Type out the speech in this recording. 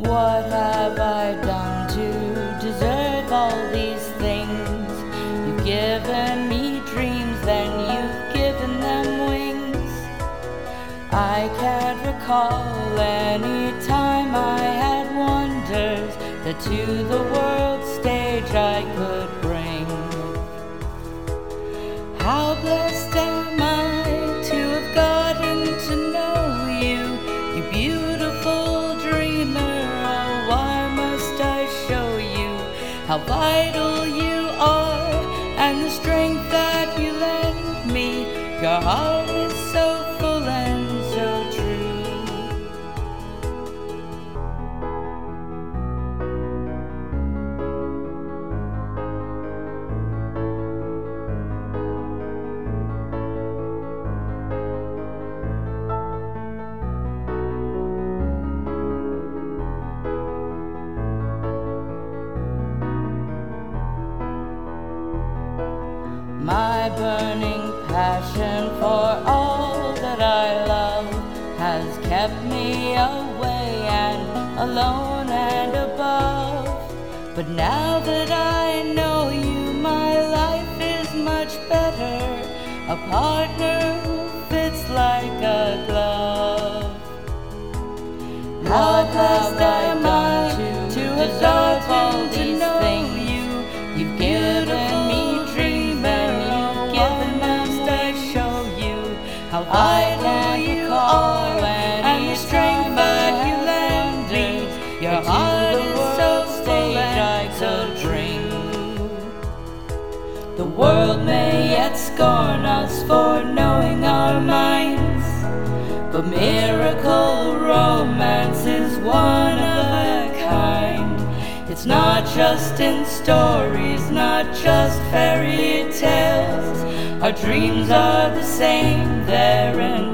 What have I done to deserve all these things? You've given me dreams, then you've given them wings. I can't recall any time I had wonders that to the world stage I could bring. How blessed how vital you are and the strength that you lend me? Your heart burning passion for all that I love has kept me away and alone and above. But now that I know you, my life is much better. A partner who fits like a glove. How blessed am I to have gotten to know how vital you are and the strength that you lend me. Your heart is so full and so dream. The world may yet scorn us for knowing our minds, but miracle showmance is one of a kind. It's not just in stories, not just fairy tales. Our dreams are the same, they're entwined.